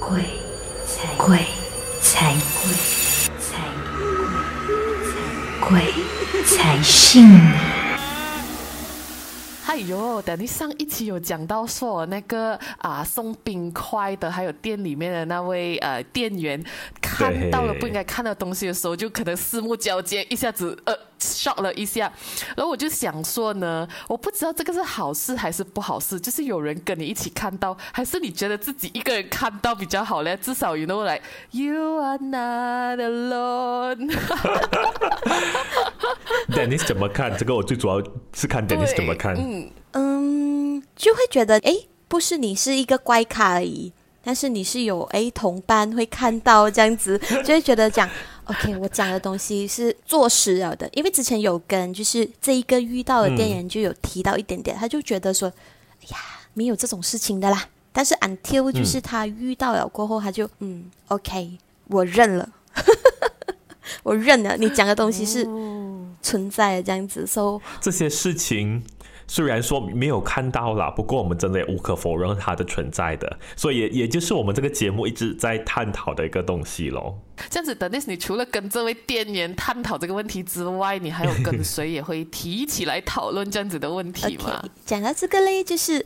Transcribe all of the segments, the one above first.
鬼才鬼才鬼才鬼才信你。哎呦，等你上一期有讲到说那个啊送冰块的，还有店里面的那位呃店员看到了不应该看的东西的时候，就可能四目交接，一下子呃 shock 了一下。然后我就想说呢，我不知道这个是好事还是不好事，就是有人跟你一起看到，还是你觉得自己一个人看到比较好嘞？至少 you know like you are not alone。Dennis 怎么看？这个我最主要是看 Dennis 怎么看。嗯，嗯，就会觉得诶，不是你是一个怪咖而已，但是你是有诶同伴会看到这样子，就会觉得讲 OK，我讲的东西是坐实了的。因为之前有跟就是这一个遇到的店员就有提到一点点，他就觉得说，哎呀，没有这种事情的啦。但是 until 就是他遇到了过后，他就嗯 OK，我认了，我认了，你讲的东西是存在的这样子，so 这些事情虽然说没有看到啦，不过我们真的也无可否认它的存在的，所以也也就是我们这个节目一直在探讨的一个东西喽。这样子，Dennis，你除了跟这位店员探讨这个问题之外，你还有跟 谁也会提起来讨论这样子的问题吗讲到这个嘞，就是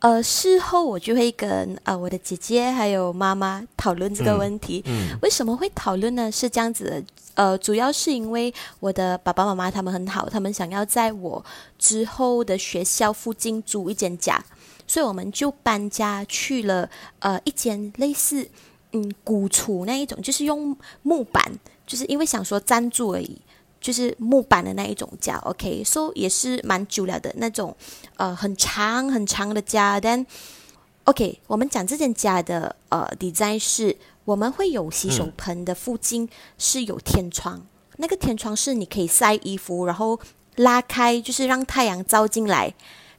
呃，事后我就会跟呃我的姐姐还有妈妈讨论这个问题。嗯为什么会讨论呢？是这样子的，呃，主要是因为我的爸爸妈妈他们很好，他们想要在我之后的学校附近租一间家，所以我们就搬家去了呃一间类似嗯古厝那一种，就是用木板，就是因为想说暂住而已。就是木板的那一种家，OK，so、也是蛮久了的那种，呃，很长很长的家。但 OK，我们讲这间家的呃 design 是，我们会有洗手盆的附近是有天窗，那个天窗是你可以晒衣服，然后拉开，就是让太阳照进来，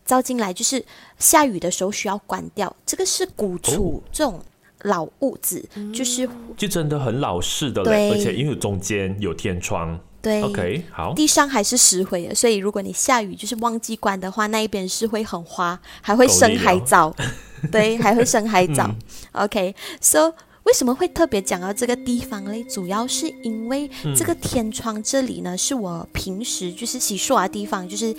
照进来就是下雨的时候需要关掉。这个是古厝、这种老屋子，就是就真的很老式的对嘞，而且因为中间有天窗。对 OK，好，地上还是石灰的，所以如果你下雨就是忘记关的话，那一边是会很滑，还会生海藻，对，还会生海藻。OK，so、为什么会特别讲到这个地方嘞？主要是因为这个天窗这里呢，是我平时就是洗漱的地方，就是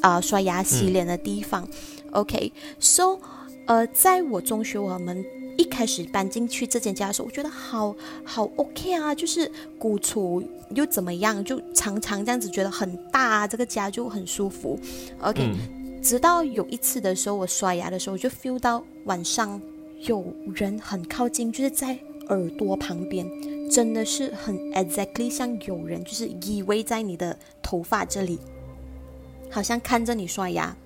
啊、呃刷牙洗脸的地方。OK，so、呃，在我中学我们。一开始搬进去这间家的时候，我觉得好好 OK 啊，就是古厝又怎么样，就常常这样子觉得很大、啊，这个家就很舒服。OK，、嗯直到有一次的时候，我刷牙的时候，我就 feel 到晚上有人很靠近，就是在耳朵旁边，真的是很 exactly 像有人就是依偎在你的头发这里，好像看着你刷牙，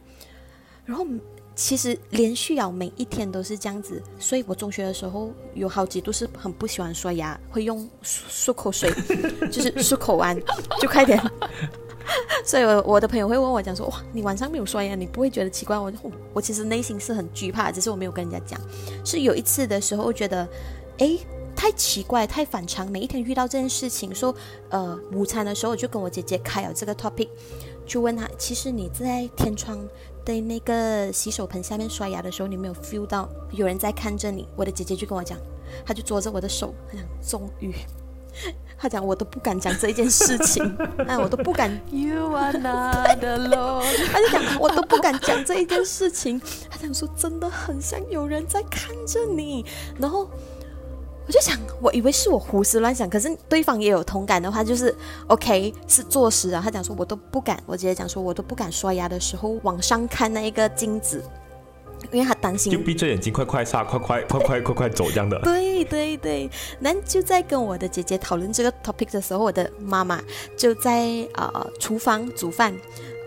然后。其实连续啊，每一天都是这样子，所以我中学的时候有好几度是很不喜欢刷牙，会用漱漱口水，就是漱口完就快点。所以我我的朋友会问我讲说，哇，你晚上没有刷牙，你不会觉得奇怪？我我我其实内心是很惧怕，只是我没有跟人家讲。是有一次的时候觉得，诶，太奇怪，太反常，每一天遇到这件事情，说呃，午餐的时候我就跟我姐姐开了这个 topic，就问她，其实你在天窗的那个洗手盆下面刷牙的时候，你没有 feel 到有人在看着你？我的姐姐就跟我讲，她就捉着我的手，她讲终于。她讲我都不敢讲这一件事情，哎，我都不敢 You are not alone。她就讲我都不敢讲这一件事情，她讲说真的很像有人在看着你，然后我就想，我以为是我胡思乱想，可是对方也有同感的话，就是 OK 是坐实啊。他讲说我都不敢，我直接讲说我都不敢刷牙的时候往上看那一个镜子，因为他担心。就闭着眼睛，快快杀，快快快快快快走这样的。对对对，那就在跟我的姐姐讨论这个 topic 的时候，我的妈妈就在呃厨房煮饭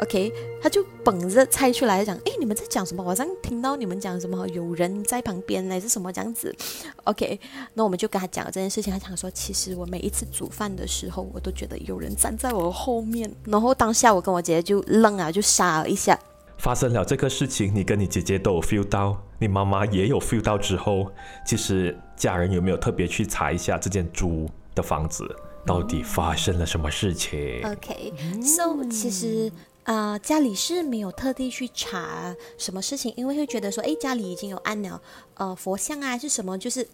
，OK，她就捧着菜出来讲，诶，你们在讲什么？我好像听到你们讲什么有人在旁边还是什么这样子，OK，那我们就跟她讲了这件事情，她讲说，其实我每一次煮饭的时候，我都觉得有人站在我后面，然后当下我跟我姐姐就愣啊，就傻了一下，发生了这个事情，你跟你姐姐都有 feel 到，你妈妈也有 feel 到之后，其实家人有没有特别去查一下这间租的房子到底发生了什么事情？OK，so、其实呃家里是没有特地去查什么事情，因为会觉得说，哎，家里已经有安了呃佛像啊，还是什么，就是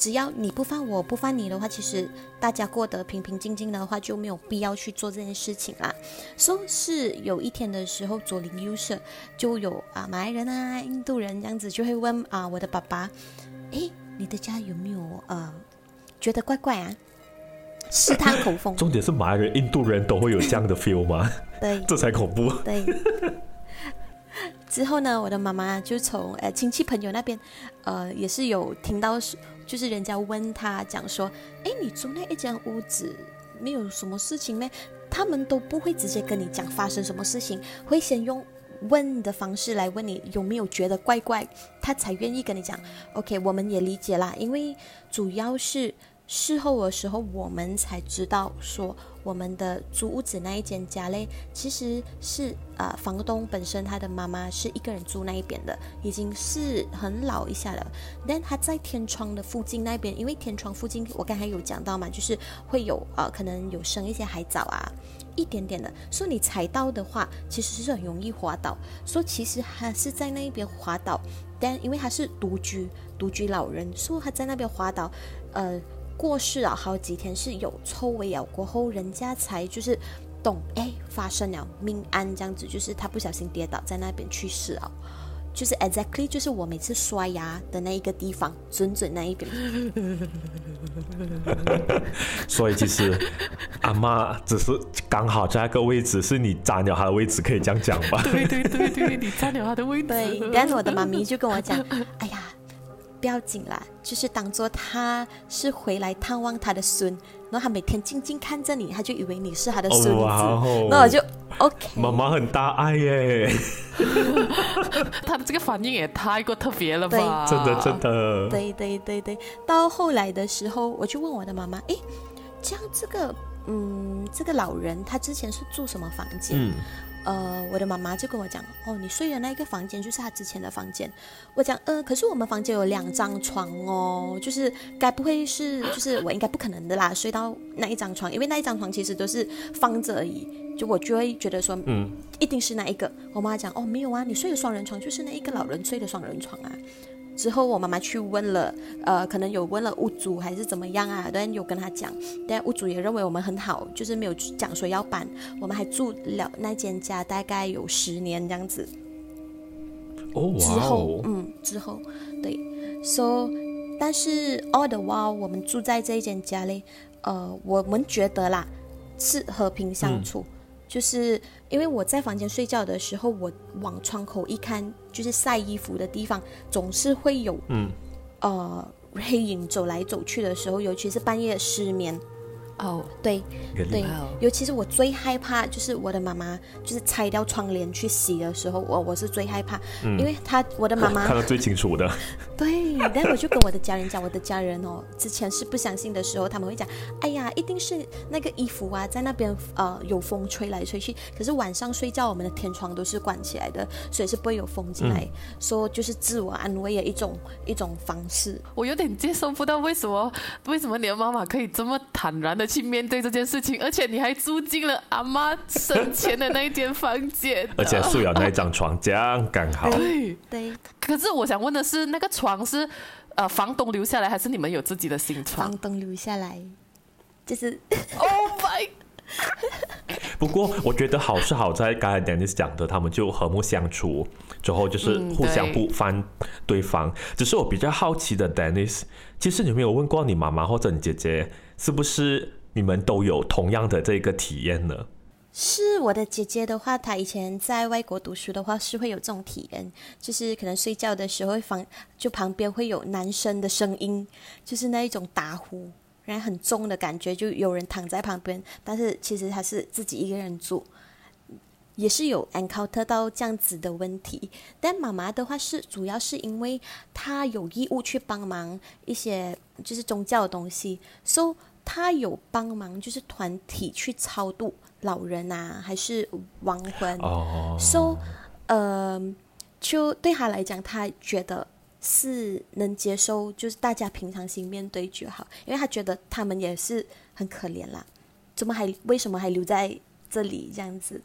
只要你不犯我不犯你的话，其实大家过得平平静静的话，就没有必要去做这件事情啦。说是有一天的时候，左邻右舍就有啊马来人啊、印度人这样子，就会问啊我的爸爸，诶，你的家有没有呃觉得怪怪啊？试探口风，重点是马来人、印度人都会有这样的 feel 吗？对这才恐怖。对。之后呢，我的妈妈就从呃亲戚朋友那边，呃也是有听到是，就是人家问他讲说，哎，你住那一间屋子没有什么事情咩？他们都不会直接跟你讲发生什么事情，会先用问的方式来问你有没有觉得怪怪，他才愿意跟你讲。OK，我们也理解啦，因为主要是事后的时候我们才知道说。我们的租屋子那一间家嘞，其实是呃房东本身他的妈妈是一个人住那一边的，已经是很老一下了。但他在天窗的附近那边，因为天窗附近我刚才有讲到嘛，就是会有呃可能有生一些海藻啊，一点点的。说你踩到的话，其实是很容易滑倒。说其实他是在那一边滑倒，但因为他是独居独居老人，说他在那边滑倒，呃。过世了好几天，是有抽尾咬过后，人家才就是懂哎，发生了命案这样子，就是他不小心跌倒在那边去世了，就是 exactly 就是我每次刷牙的那一个地方，准准那一边。所以其实阿妈只是刚好在那个位置，是你占了她的位置，可以这样讲吧？对对对对，你占了她的位置。对，但是我的妈咪就跟我讲，哎呀。不要紧啦，就是当做他是回来探望他的孙，然后他每天静静看着你，他就以为你是他的孙子，那我就 OK。妈妈很大爱耶，他的这个反应也太过特别了吧？真的真的。对对对对，到后来的时候，我就问我的妈妈，哎，这样这个，嗯，这个老人他之前是住什么房间？呃，我的妈妈就跟我讲，哦，你睡的那个房间就是她之前的房间。我讲，呃，可是我们房间有两张床哦，就是该不会是，就是我应该不可能的啦，睡到那一张床，因为那一张床其实都是放着而已，就我就会觉得说，嗯，一定是那一个。我妈讲，哦，没有啊，你睡的双人床就是那一个老人睡的双人床啊。之后我妈妈去问了，呃，可能有问了屋主还是怎么样啊？但有跟他讲，但屋主也认为我们很好，就是没有讲说要搬，我们还住了那间家大概有十年这样子。哦，之后，嗯，之后，对，so，但是 all the while 我们住在这一间家里，呃，我们觉得啦是和平相处。就是因为我在房间睡觉的时候，我往窗口一看，就是晒衣服的地方，总是会有，嗯，呃，黑影走来走去的时候，尤其是半夜失眠。哦，对，对，尤其是我最害怕，就是我的妈妈就是拆掉窗帘去洗的时候，我我是最害怕，因为她我的妈妈看得最清楚的。对，但我就跟我的家人讲，我的家人哦，之前是不相信的时候，他们会讲，哎呀，一定是那个衣服啊，在那边呃有风吹来吹去，可是晚上睡觉我们的天窗都是关起来的，所以是不会有风进来，说就是自我安慰的一种一种方式。我有点接受不到，为什么为什么你的妈妈可以这么坦然的？去面对这件事情，而且你还住进了阿妈生前的那一间房间，而且睡了那一张床，这样刚好。对对。可是我想问的是，那个床是呃房东留下来，还是你们有自己的新床？房东留下来，就是。Oh my！不过我觉得好是好在刚才 Dennis 讲的，他们就和睦相处，之后就是互相不翻对方。只是我比较好奇的，Dennis，其实你没有问过你妈妈或者你姐姐，是不是？你们都有同样的这个体验呢？是我的姐姐的话，她以前在外国读书的话，是会有这种体验，就是可能睡觉的时候，房就旁边会有男生的声音，就是那一种打呼，然后很重的感觉，就有人躺在旁边，但是其实她是自己一个人住，也是有 encounter 到这样子的问题。但妈妈的话是主要是因为她有义务去帮忙一些就是宗教的东西，so。他有帮忙，就是团体去超度老人啊，还是亡魂？哦，so，呃，就对他来讲，他觉得是能接受，就是大家平常心面对就好，因为他觉得他们也是很可怜啦，怎么还为什么还留在这里这样子？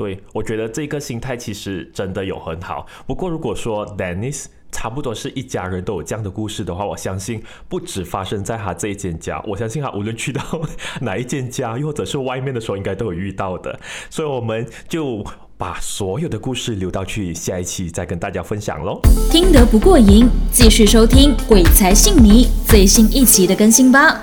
对，我觉得这个心态其实真的有很好。不过如果说 Dennis 差不多是一家人都有这样的故事的话，我相信不止发生在他这一间家，我相信他无论去到哪一间家，又或者是外面的时候，应该都有遇到的。所以我们就把所有的故事留到去下一期再跟大家分享喽。听得不过瘾，继续收听《鬼才信你》最新一期的更新吧。